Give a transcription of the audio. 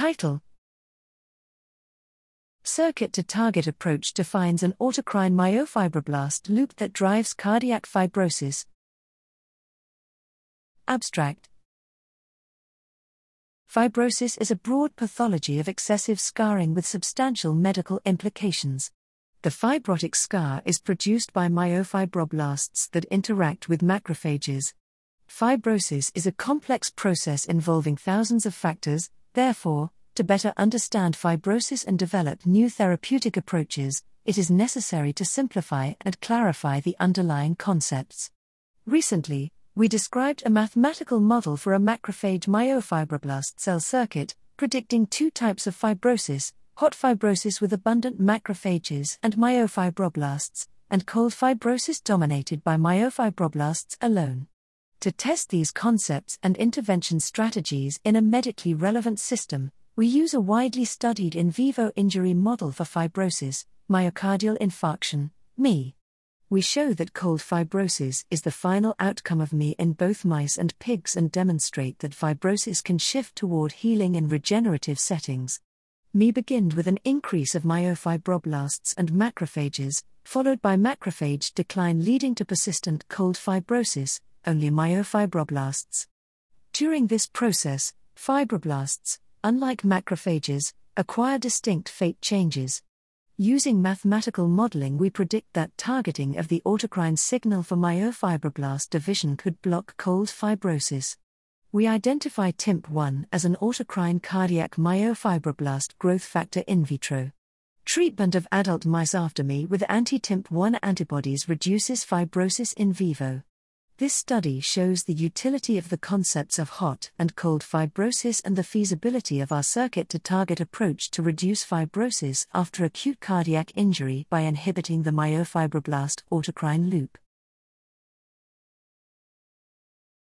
Title Circuit to target approach defines an autocrine myofibroblast loop that drives cardiac fibrosis. Abstract Fibrosis is a broad pathology of excessive scarring with substantial medical implications. The fibrotic scar is produced by myofibroblasts that interact with macrophages. Fibrosis is a complex process involving thousands of factors, therefore, to better understand fibrosis and develop new therapeutic approaches, it is necessary to simplify and clarify the underlying concepts. Recently, we described a mathematical model for a macrophage myofibroblast cell circuit, predicting two types of fibrosis hot fibrosis with abundant macrophages and myofibroblasts, and cold fibrosis dominated by myofibroblasts alone. To test these concepts and intervention strategies in a medically relevant system, we use a widely studied in vivo injury model for fibrosis, myocardial infarction, MI. We show that cold fibrosis is the final outcome of MI in both mice and pigs and demonstrate that fibrosis can shift toward healing in regenerative settings. MI beginned with an increase of myofibroblasts and macrophages, followed by macrophage decline leading to persistent cold fibrosis, only myofibroblasts. During this process, fibroblasts, unlike macrophages, acquire distinct fate changes. Using mathematical modeling, we predict that targeting of the autocrine signal for myofibroblast division could block cold fibrosis. We identify TIMP1 as an autocrine cardiac myofibroblast growth factor in vitro. Treatment of adult mice after MI with anti TIMP1 antibodies reduces fibrosis in vivo. This study shows the utility of the concepts of hot and cold fibrosis and the feasibility of our circuit to target approach to reduce fibrosis after acute cardiac injury by inhibiting the myofibroblast autocrine loop.